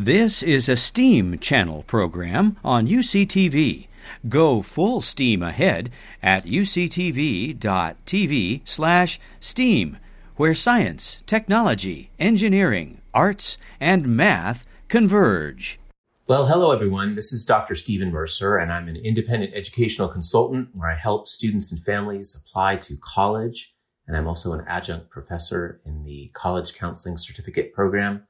This is a STEAM channel program on UCTV. Go full steam ahead at uctv.tv slash STEAM, where science, technology, engineering, arts, and math converge. Well, hello everyone. This is Dr. Stephen Mercer, and I'm an independent educational consultant where I help students and families apply to college. And I'm also an adjunct professor in the College Counseling Certificate Program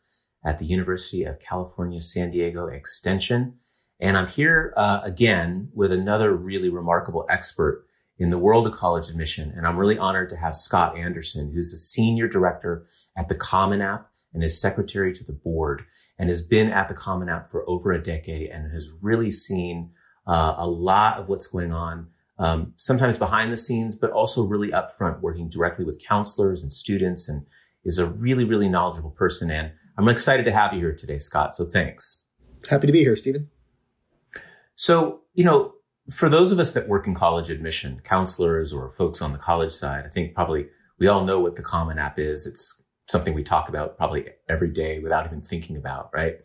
at the University of California, San Diego Extension. And I'm here uh, again with another really remarkable expert in the world of college admission. And I'm really honored to have Scott Anderson, who's a senior director at the Common App and is secretary to the board and has been at the Common App for over a decade and has really seen uh, a lot of what's going on, um, sometimes behind the scenes, but also really upfront, working directly with counselors and students and is a really, really knowledgeable person. And I'm excited to have you here today, Scott. So thanks. Happy to be here, Stephen. So, you know, for those of us that work in college admission, counselors or folks on the college side, I think probably we all know what the Common App is. It's something we talk about probably every day without even thinking about, right?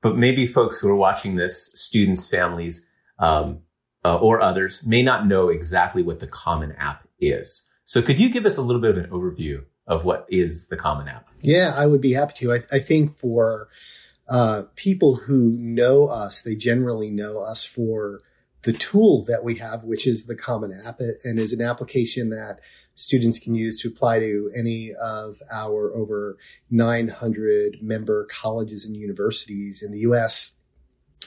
But maybe folks who are watching this, students, families, um, uh, or others, may not know exactly what the Common App is. So could you give us a little bit of an overview of what is the Common App? Yeah, I would be happy to. I, I think for uh, people who know us, they generally know us for the tool that we have, which is the Common App, and is an application that students can use to apply to any of our over 900 member colleges and universities in the U.S.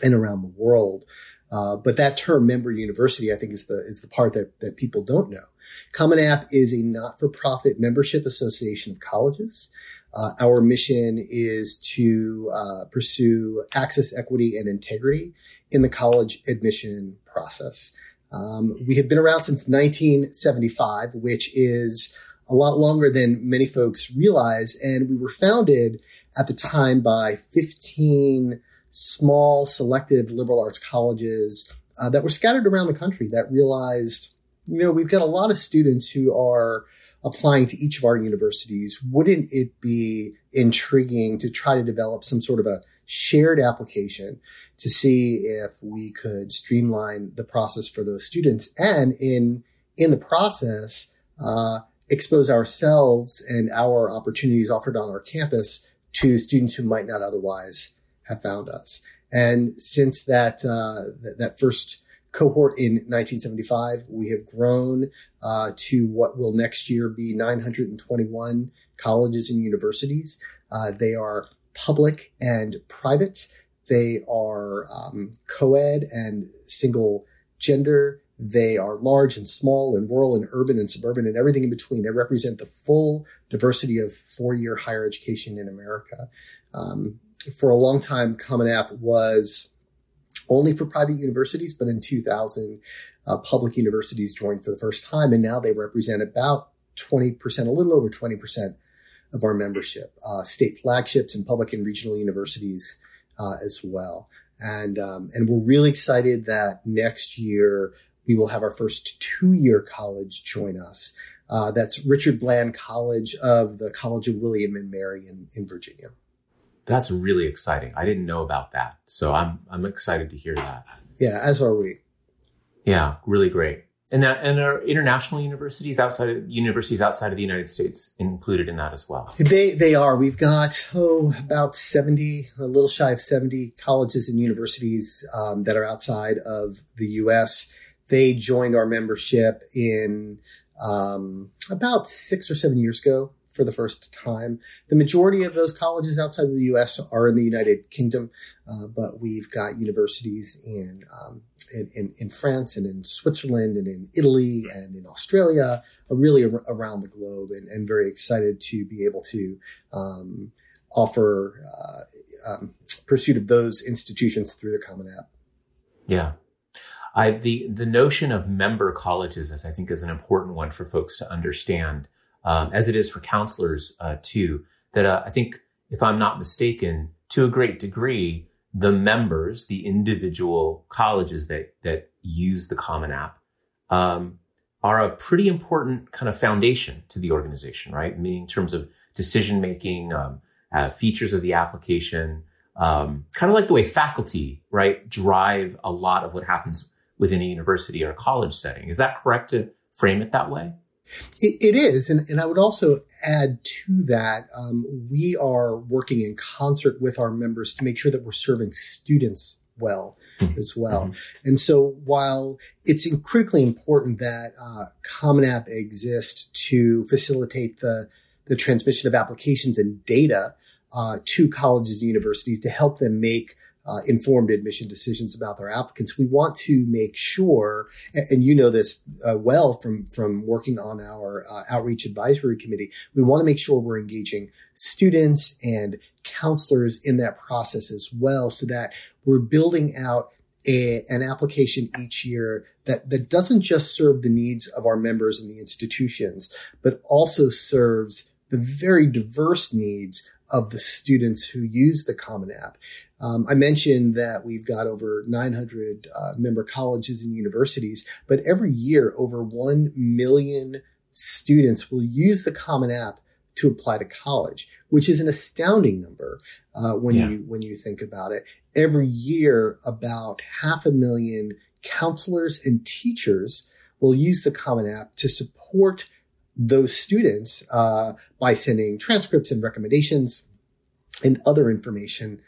and around the world. Uh, but that term member university, I think, is the is the part that that people don't know. Common App is a not-for-profit membership association of colleges. Uh, our mission is to uh, pursue access, equity, and integrity in the college admission process. Um, we have been around since 1975, which is a lot longer than many folks realize. And we were founded at the time by 15 small selective liberal arts colleges uh, that were scattered around the country that realized, you know, we've got a lot of students who are applying to each of our universities, wouldn't it be intriguing to try to develop some sort of a shared application to see if we could streamline the process for those students and in in the process uh, expose ourselves and our opportunities offered on our campus to students who might not otherwise have found us. And since that uh, th- that first cohort in 1975. We have grown uh, to what will next year be 921 colleges and universities. Uh, they are public and private. They are um, co-ed and single gender. They are large and small and rural and urban and suburban and everything in between. They represent the full diversity of four-year higher education in America. Um, for a long time, Common App was only for private universities, but in 2000, uh, public universities joined for the first time, and now they represent about 20%, a little over 20% of our membership, uh, state flagships and public and regional universities uh, as well. And, um, and we're really excited that next year we will have our first two year college join us. Uh, that's Richard Bland College of the College of William and Mary in, in Virginia. That's really exciting. I didn't know about that. So I'm I'm excited to hear that. Yeah, as are we. Yeah, really great. And that and are international universities outside of universities outside of the United States included in that as well? They they are. We've got oh about seventy, a little shy of seventy colleges and universities um, that are outside of the U.S. They joined our membership in um, about six or seven years ago for the first time. The majority of those colleges outside of the U.S. are in the United Kingdom, uh, but we've got universities in, um, in, in, in France and in Switzerland and in Italy and in Australia, uh, really ar- around the globe, and, and, very excited to be able to um, offer uh, um, pursuit of those institutions through the Common App. Yeah. I, the the notion of member colleges, as I think, is an important one for folks to understand um, as it is for counselors uh, too. That uh, I think, if I'm not mistaken, to a great degree, the members, the individual colleges that that use the Common App, um, are a pretty important kind of foundation to the organization, right? Meaning in terms of decision making, um, uh, features of the application, um, kind of like the way faculty, right, drive a lot of what happens within a university or a college setting. Is that correct to frame it that way? It, it is, and, and I would also add to that, um, we are working in concert with our members to make sure that we're serving students well mm-hmm. as well. Mm-hmm. And so while it's critically important that uh, Common App exists to facilitate the, the transmission of applications and data uh, to colleges and universities to help them make uh, informed admission decisions about their applicants. We want to make sure, and, and you know this uh, well from from working on our uh, outreach advisory committee. We want to make sure we're engaging students and counselors in that process as well, so that we're building out a, an application each year that, that doesn't just serve the needs of our members and the institutions, but also serves the very diverse needs of the students who use the Common App. Um, I mentioned that we've got over 900 uh, member colleges and universities, but every year over 1 million students will use the Common App to apply to college, which is an astounding number uh, when yeah. you when you think about it. Every year, about half a million counselors and teachers will use the Common App to support those students uh, by sending transcripts and recommendations and other information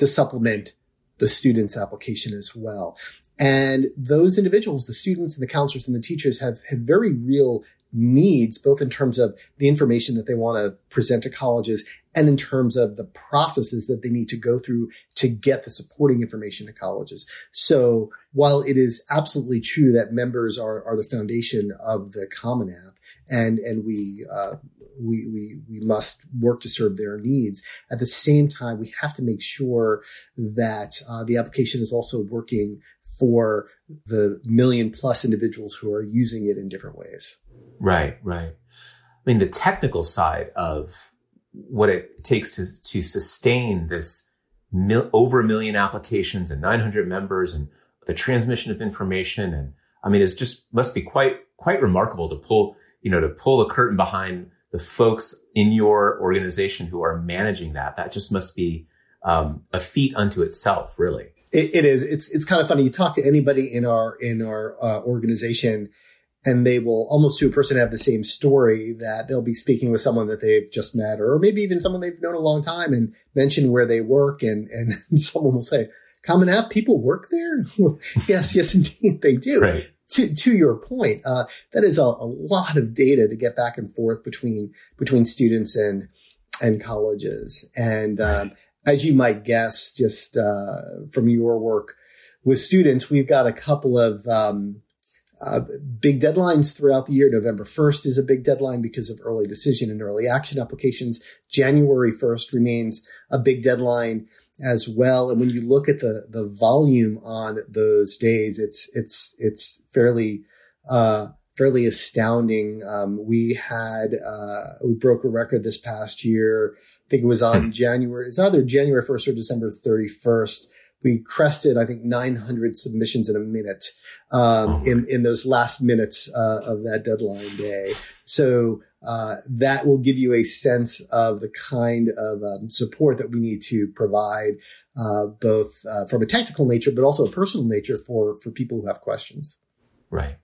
to supplement the student's application as well. And those individuals, the students and the counselors and the teachers have, have very real needs, both in terms of the information that they want to present to colleges and in terms of the processes that they need to go through to get the supporting information to colleges. So while it is absolutely true that members are, are the foundation of the Common App and, and we, uh, we, we, we must work to serve their needs. At the same time, we have to make sure that uh, the application is also working for the million plus individuals who are using it in different ways. Right, right. I mean, the technical side of what it takes to, to sustain this mil- over a million applications and 900 members and the transmission of information. And I mean, it's just must be quite, quite remarkable to pull, you know, to pull the curtain behind the folks in your organization who are managing that. That just must be um, a feat unto itself, really. It, it is. It's it's kind of funny. You talk to anybody in our in our uh, organization, and they will almost to a person have the same story that they'll be speaking with someone that they've just met, or maybe even someone they've known a long time, and mention where they work, and and someone will say, "Common App, people work there." yes, yes, indeed, they do. Right to to your point, uh, that is a, a, lot of data to get back and forth between between students and and colleges. And um, as you might guess, just uh, from your work with students, we've got a couple of um, uh, big deadlines throughout the year. November 1st is a big deadline because of early decision and early action applications. January 1st remains a big deadline as well. And when you look at the the volume on those days, it's it's it's fairly uh, fairly astounding. Um, we had uh, we broke a record this past year. I think it was on hmm. January. It's either January first or December thirty first. We crested, I think, 900 submissions in a minute um, oh in in those last minutes uh, of that deadline day. So uh, that will give you a sense of the kind of um, support that we need to provide, uh, both uh, from a technical nature, but also a personal nature for for people who have questions. Right.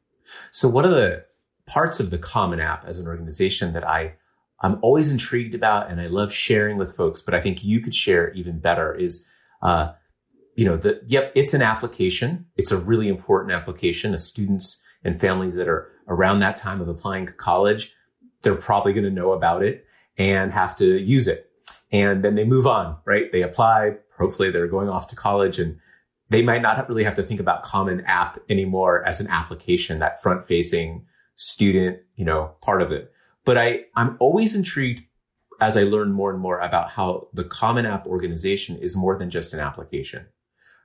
So one of the parts of the Common App as an organization that I I'm always intrigued about and I love sharing with folks, but I think you could share even better is, uh, you know, the, yep, it's an application. It's a really important application. As students and families that are around that time of applying to college they're probably going to know about it and have to use it. And then they move on, right? They apply. Hopefully they're going off to college and they might not really have to think about common app anymore as an application, that front facing student, you know, part of it. But I, I'm always intrigued as I learn more and more about how the common app organization is more than just an application,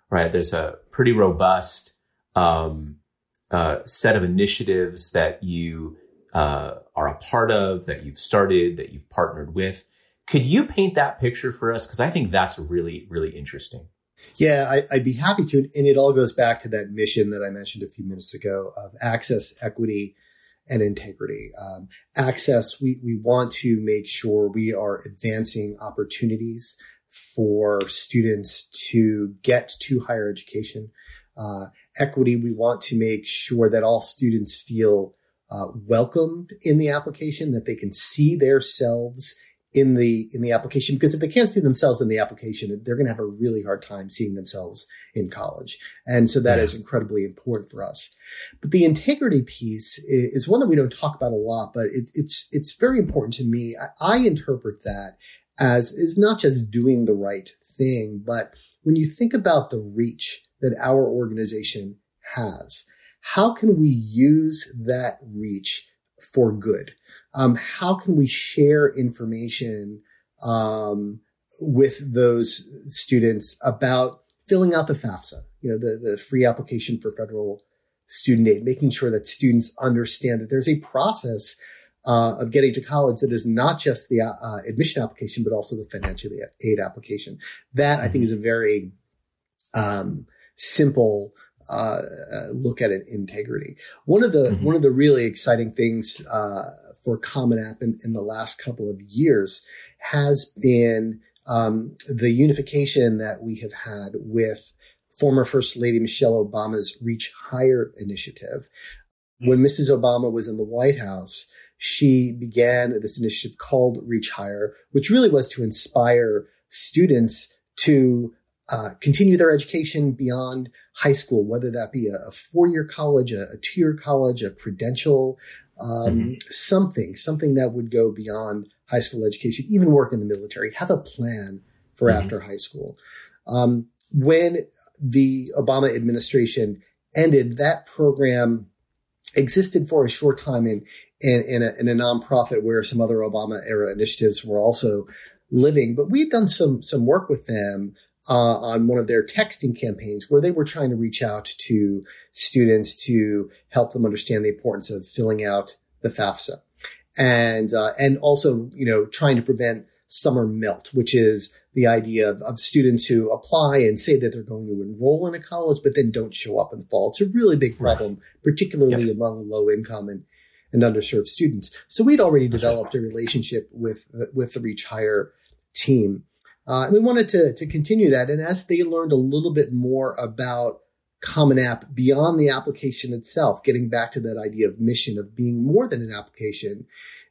right? There's a pretty robust, um, uh, set of initiatives that you uh, are a part of, that you've started, that you've partnered with. Could you paint that picture for us? Because I think that's really, really interesting. Yeah, I, would be happy to. And it all goes back to that mission that I mentioned a few minutes ago of access, equity, and integrity. Um, access, we, we want to make sure we are advancing opportunities for students to get to higher education. Uh, equity, we want to make sure that all students feel uh, welcomed in the application, that they can see themselves in the in the application. Because if they can't see themselves in the application they're going to have a really hard time seeing themselves in college. And so that yeah. is incredibly important for us. But the integrity piece is one that we don't talk about a lot but it, it's it's very important to me. I, I interpret that as is not just doing the right thing but when you think about the reach that our organization has how can we use that reach for good um, how can we share information um, with those students about filling out the FAFSA, you know, the, the free application for federal student aid, making sure that students understand that there's a process uh, of getting to college that is not just the uh, admission application, but also the financial aid application. That I think is a very um, simple uh, look at it, integrity. One of the mm-hmm. one of the really exciting things uh, for Common App in, in the last couple of years has been um, the unification that we have had with former First Lady Michelle Obama's Reach Higher initiative. When Mrs. Obama was in the White House, she began this initiative called Reach Higher, which really was to inspire students to uh, continue their education beyond high school, whether that be a, a four year college, a, a two year college, a credential, um, mm-hmm. something, something that would go beyond high school education, even work in the military, have a plan for mm-hmm. after high school. Um, when the Obama administration ended, that program existed for a short time in, in, in, a, in a nonprofit where some other Obama era initiatives were also living. But we had done some, some work with them uh, on one of their texting campaigns where they were trying to reach out to students to help them understand the importance of filling out the FAFSA, and uh, and also you know trying to prevent summer melt, which is the idea of, of, students who apply and say that they're going to enroll in a college, but then don't show up in the fall. It's a really big problem, right. particularly yep. among low income and, and underserved students. So we'd already developed a relationship with with the Reach Higher team. Uh, and we wanted to, to continue that. And as they learned a little bit more about Common App beyond the application itself, getting back to that idea of mission of being more than an application,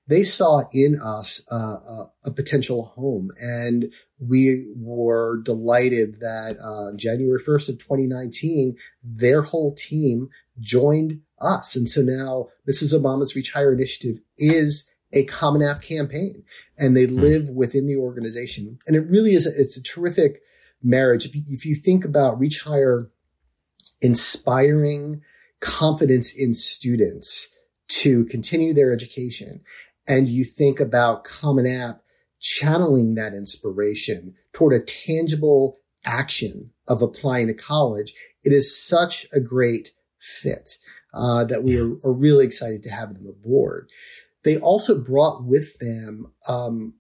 they saw in us uh, a, a, potential home. And we were delighted that uh, January 1st of 2019, their whole team joined us. And so now Mrs. Obama's Reach Higher initiative is a common app campaign and they mm. live within the organization. And it really is, a, it's a terrific marriage. If you, if you think about Reach Higher inspiring confidence in students to continue their education and you think about Common App channeling that inspiration toward a tangible action of applying to college, it is such a great fit uh, that we are, are, really excited to have them aboard. They also brought with them um,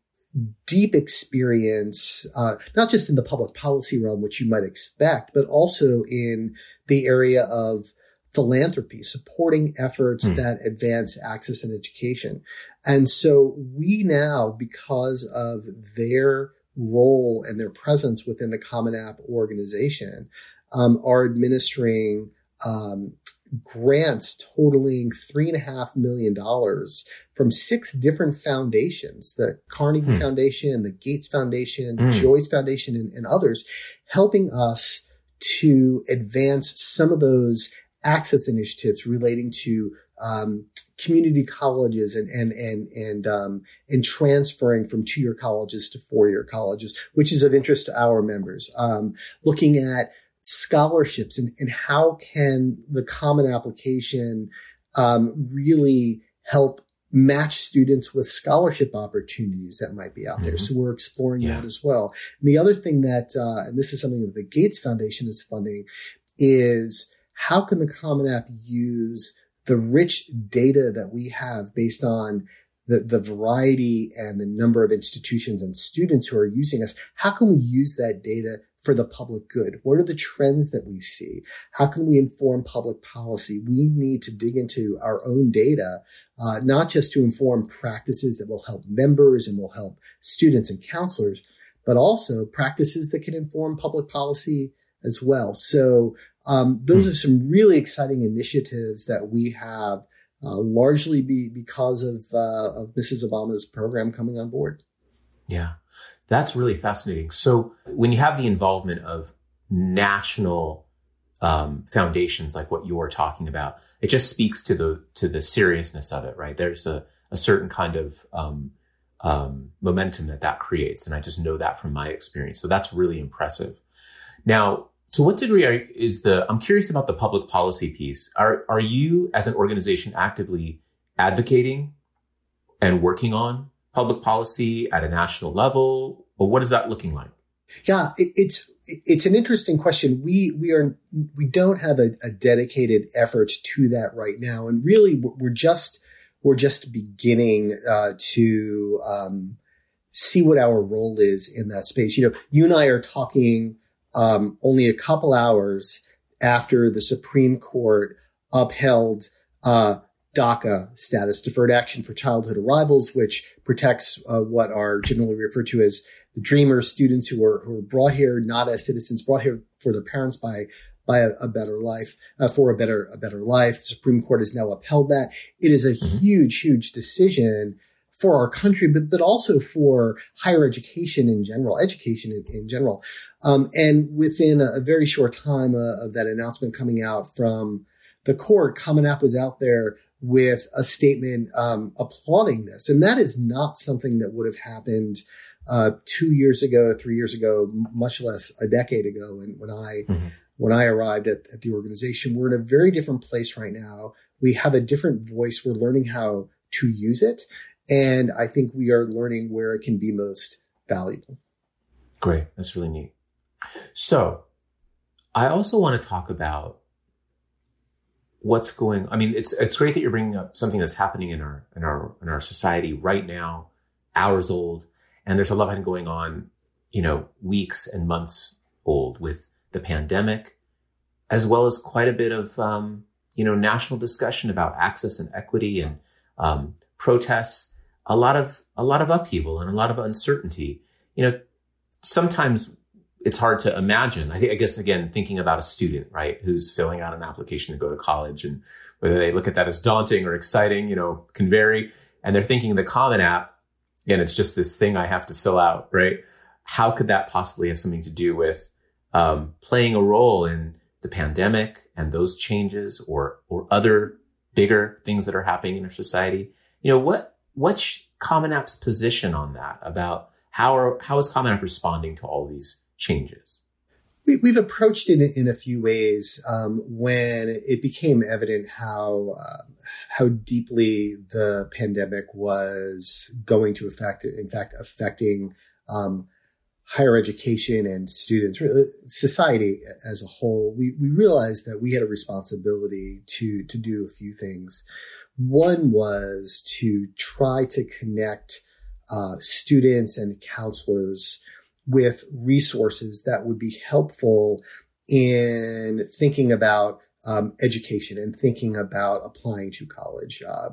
deep experience, uh, not just in the public policy realm, which you might expect, but also in the area of philanthropy, supporting efforts mm. that advance access and education. And so we now, because of their role and their presence within the Common App organization, um, are administering um, grants totaling three and a half million dollars from six different foundations the Carnegie hmm. Foundation, the Gates Foundation, the hmm. Joyce Foundation, and, and others, helping us to advance some of those access initiatives relating to um, community colleges and and and and um, and transferring from two year colleges to four year colleges, which is of interest to our members. Um, looking at scholarships and, and how can the common application um, really help match students with scholarship opportunities that might be out mm-hmm. there. So we're exploring yeah. that as well. And the other thing that, uh, and this is something that the Gates Foundation is funding, is how can the Common App use the rich data that we have based on the, the variety and the number of institutions and students who are using us? How can we use that data for the public good? What are the trends that we see? How can we inform public policy? We need to dig into our own data, uh, not just to inform practices that will help members and will help students and counselors, but also practices that can inform public policy as well. So um, those hmm. are some really exciting initiatives that we have, uh, largely be, because of, uh, of Mrs. Obama's program coming on board. Yeah, that's really fascinating. So when you have the involvement of national um, foundations like what you're talking about, it just speaks to the to the seriousness of it, right? There's a, a certain kind of um, um, momentum that that creates, and I just know that from my experience. So that's really impressive. Now, to what degree are, is the I'm curious about the public policy piece. Are are you as an organization actively advocating and working on public policy at a national level, or what is that looking like? Yeah, it, it's it's an interesting question. We we are we don't have a, a, dedicated effort to that right now, and really we're just we're just beginning uh, to um, see what our role is in that space. You know, you and I are talking um, only a couple hours after the Supreme Court upheld uh, DACA status, deferred action for childhood arrivals, which protects uh, what are generally referred to as the dreamers, students who were who were brought here not as citizens, brought here for their parents by by a, a better life, uh, for a better a better life. The Supreme Court has now upheld that. It is a mm-hmm. huge, huge decision for our country, but but also for higher education in general, education in, in general. Um, and within a, a, very short time uh, of that announcement coming out from the court, Common App was out there with a statement um, applauding this, and that is not something that would have happened uh, two years ago, three years ago, much less a decade ago. And when I mm-hmm. when I arrived at, at the organization, we're in a very different place right now. We have a different voice. We're learning how to use it, and I think we are learning where it can be most valuable. Great, that's really neat. So, I also want to talk about what's going. I mean, it's it's great that you're bringing up something that's happening in our in our in our society right now, hours old and there's a lot going on, you know, weeks and months old with the pandemic, as well as quite a bit of, um, you know, national discussion about access and equity and um, protests. A lot of a lot of upheaval and a lot of uncertainty. You know, sometimes it's hard to imagine. I, I guess again, thinking about a student, right, who's filling out an application to go to college, and whether they look at that as daunting or exciting, you know, can vary. And they're thinking the Common App and it's just this thing I have to fill out, right? How could that possibly have something to do with um, playing a role in the pandemic and those changes, or or other bigger things that are happening in our society? You know, what what's Common App's position on that about how are how is Common App responding to all these changes? We, have approached it in, a few ways um, when it became evident how uh, how deeply the pandemic was going to affect, in fact, affecting um, higher education and students, really society as a whole. We we realized that we had a responsibility to to do a few things. One was to try to connect uh, students and counselors with resources that would be helpful in thinking about um, education and thinking about applying to college. Uh,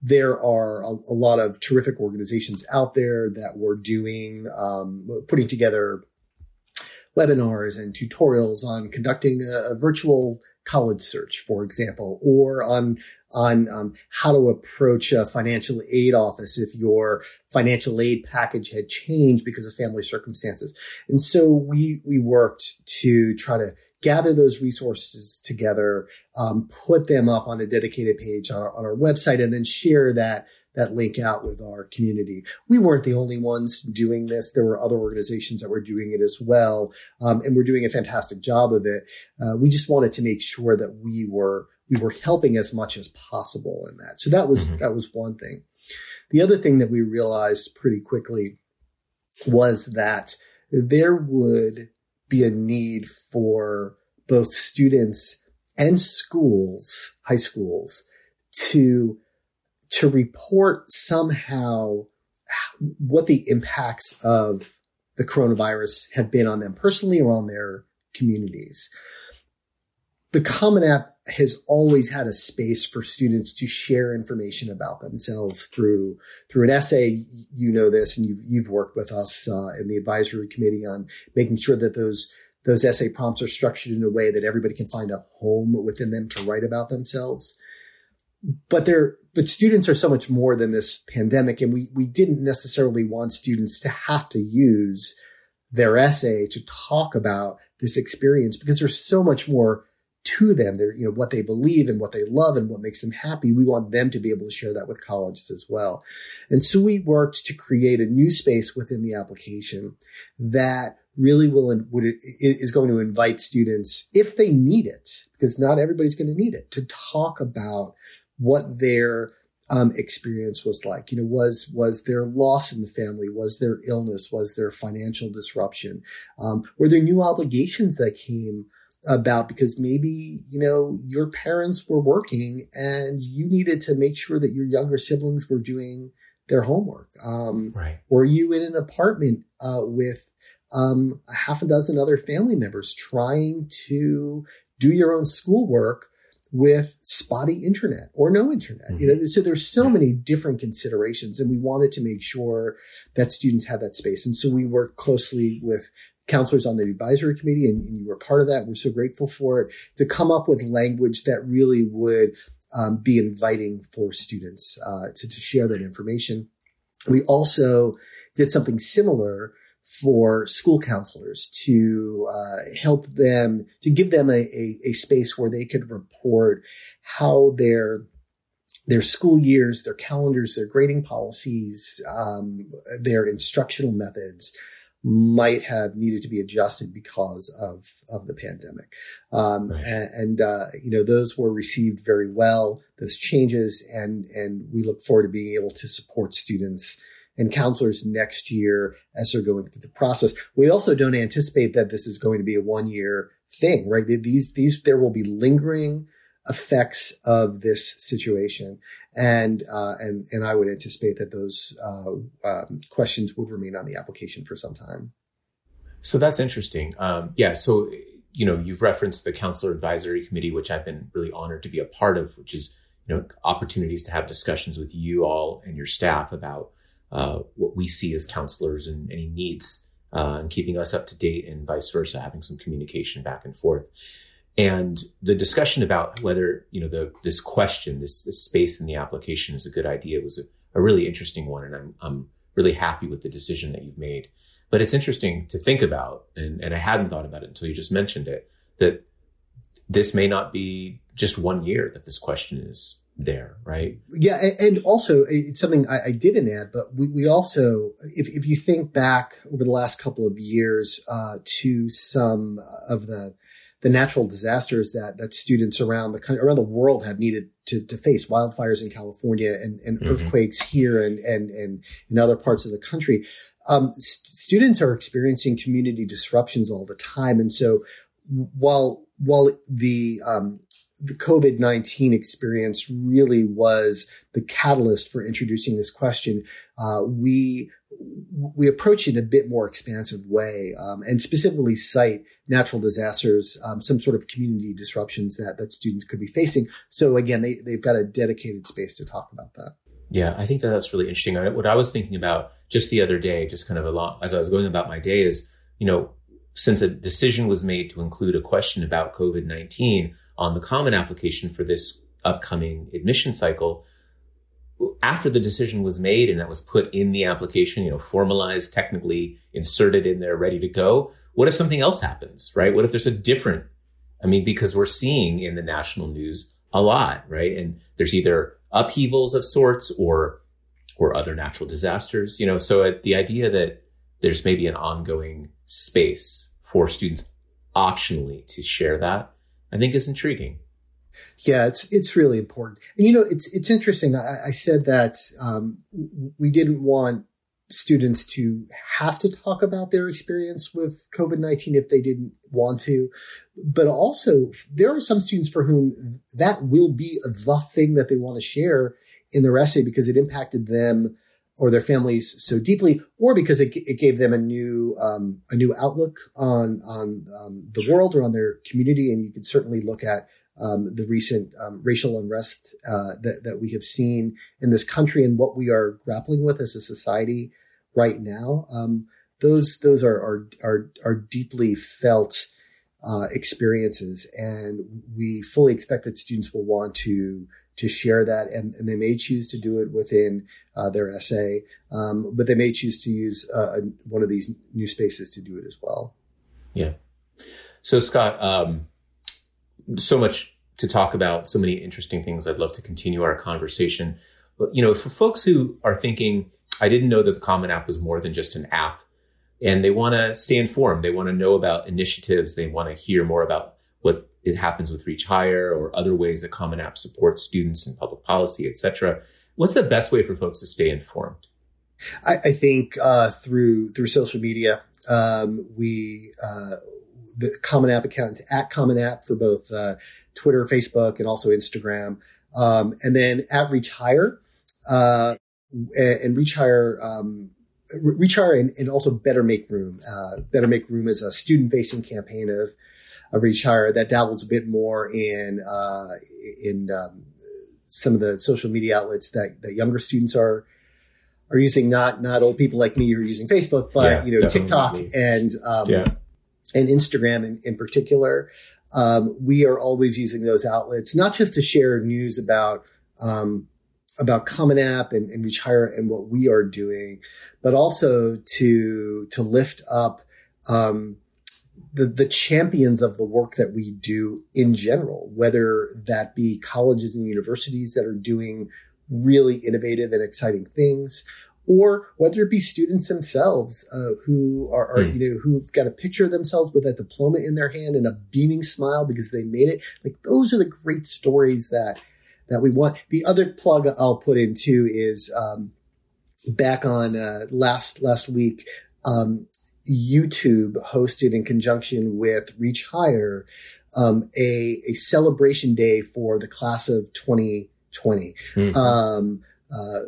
there are a, a, lot of terrific organizations out there that were doing, um, putting together webinars and tutorials on conducting a, a virtual college search, for example, or on on um, how to approach a financial aid office if your financial aid package had changed because of family circumstances. And so we we worked to try to gather those resources together, um, put them up on a dedicated page on our, on our website, and then share that that link out with our community. We weren't the only ones doing this. There were other organizations that were doing it as well, um, and we're doing a fantastic job of it. Uh, we just wanted to make sure that we were we were helping as much as possible in that. So that was mm-hmm. that was one thing. The other thing that we realized pretty quickly was that there would be a need for both students and schools, high schools, to to report somehow what the impacts of the coronavirus have been on them personally or on their communities the Common App has always had a space for students to share information about themselves through through an essay. You know this, and you've you've worked with us uh, in the advisory committee on making sure that those those essay prompts are structured in a way that everybody can find a home within them to write about themselves. But they're but students are so much more than this pandemic, and we we didn't necessarily want students to have to use their essay to talk about this experience because there's so much more to them. They're, you know, what they believe and what they love and what makes them happy. We want them to be able to share that with colleges as well. And so we worked to create a new space within the application that really will would is going to invite students if they need it because not everybody's going to need it to talk about what their um, experience was like. You know, was was there loss in the family? Was there illness? Was there financial disruption? Um, were there new obligations that came about because maybe you know your parents were working and you needed to make sure that your younger siblings were doing their homework. Um, right. Were you in an apartment uh, with um, a half a dozen other family members trying to do your own schoolwork with spotty internet or no internet. Mm-hmm. You know, so there's so many different considerations, and we wanted to make sure that students had that space. And so we worked closely with counselors on the advisory committee, and, and you were part of that. We're so grateful for it to come up with language that really would um, be inviting for students uh, to, to share that information. We also did something similar for school counselors to uh, help them to give them a, a, a, space where they could report how their their school years, their calendars, their grading policies, um, their instructional methods might have needed to be adjusted because of of the pandemic. Um, right. And, and uh, you know those were received very well. Those changes, and and we look forward to being able to support students and counselors next year as they're going through the process. We also don't anticipate that this is going to be a one year thing, right? These, these, there will be lingering effects of this situation. And, uh, and, and I would anticipate that those, uh, um, questions would remain on the application for some time. So that's interesting. Um, yeah. So, you know, you've referenced the counselor advisory committee, which I've been really honored to be a part of, which is, you know, opportunities to have discussions with you all and your staff about uh, what we see as counselors and any needs uh, and keeping us up to date and vice versa, having some communication back and forth. And the discussion about whether, you know, the, this question, this, this space in the application is a good idea was a, a really interesting one. And I'm, I'm really happy with the decision that you've made. But it's interesting to think about, and, and I hadn't thought about it until you just mentioned it, that this may not be just one year that this question is there, right? Yeah, and also it's something I, I didn't add, but we, we also, if, if you think back over the last couple of years uh, to some of the the natural disasters that that students around the around the world have needed to, to face wildfires in California and, and mm-hmm. earthquakes here and, and and in other parts of the country. Um, st- students are experiencing community disruptions all the time, and so while while the um, the COVID 19 experience really was the catalyst for introducing this question. Uh, we we approach it in a bit more expansive way um, and specifically cite natural disasters, um, some sort of community disruptions that, that students could be facing. So again, they, they've got a dedicated space to talk about that. Yeah, I think that that's really interesting. What I was thinking about just the other day, just kind of a lot as I was going about my day is, you know, since a decision was made to include a question about COVID 19, on the common application for this upcoming admission cycle, after the decision was made and that was put in the application, you know, formalized, technically inserted in there, ready to go, what if something else happens, right? What if there's a different, I mean, because we're seeing in the national news a lot, right? And there's either upheavals of sorts or, or other natural disasters, you know, so uh, the idea that there's maybe an ongoing space for students optionally to share that I think is intriguing. Yeah, it's it's really important. And you know, it's it's interesting. I, I said that um, we didn't want students to have to talk about their experience with COVID nineteen if they didn't want to, but also there are some students for whom that will be the thing that they want to share in their essay because it impacted them or their families so deeply, or because it, it gave them a new um, a new outlook on on um, the world or on their community. And you can certainly look at um, the recent um, racial unrest uh, that that we have seen in this country and what we are grappling with as a society right now. Um, those those are are are, are deeply felt. Uh, experiences, and we fully expect that students will want to to share that, and, and they may choose to do it within uh, their essay, um, but they may choose to use uh, one of these new spaces to do it as well. Yeah. So Scott, um, so much to talk about, so many interesting things. I'd love to continue our conversation. But you know, for folks who are thinking, I didn't know that the Common App was more than just an app, and they want to stay informed, they want to know about initiatives, they want to hear more about it happens with Reach Higher or other ways that Common App supports students in public policy, et cetera. What's the best way for folks to stay informed? I, I think uh, through through social media, um, we uh, the Common App account at Common App for both uh, Twitter, Facebook, and also Instagram, um, and then at Reach Higher uh, and Reach Higher. Um, Reach Higher and, and, also Better Make Room. Uh, Better Make Room is a student facing campaign of a Reach Higher that dabbles a bit more in uh, in um, some of the social media outlets that, that younger students are are using. Not not old people like me who are using Facebook, but yeah, you know TikTok and um, yeah. and Instagram in, in particular. Um, we are always using those outlets not just to share news about um, about Common App and, and Reach Higher and what we are doing, but also to to lift up um, the, the champions of the work that we do in general, whether that be colleges and universities that are doing really innovative and exciting things, or whether it be students themselves uh, who are, are mm. you know who've got a picture of themselves with a diploma in their hand and a beaming smile because they made it. Like those are the great stories that that we want. The other plug I'll put in too is um, back on uh, last last week. Um, YouTube hosted in conjunction with Reach Higher um, a, a celebration day for the class of 2020. Mm-hmm. Um, uh,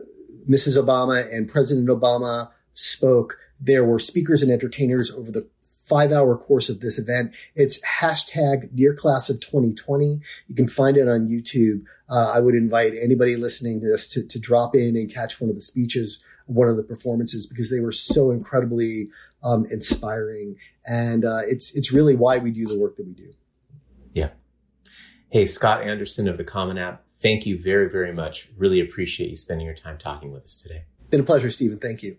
Mrs. Obama and President Obama spoke. There were speakers and entertainers over the five hour course of this event. It's hashtag Dear Class of 2020. You can find it on YouTube. Uh, I would invite anybody listening to this to, to drop in and catch one of the speeches, one of the performances, because they were so incredibly um, inspiring. And uh, it's it's really why we do the work that we do. Yeah. Hey, Scott Anderson of the Common App, thank you very, very much. Really appreciate you spending your time talking with us today. Been a pleasure, Stephen. Thank you.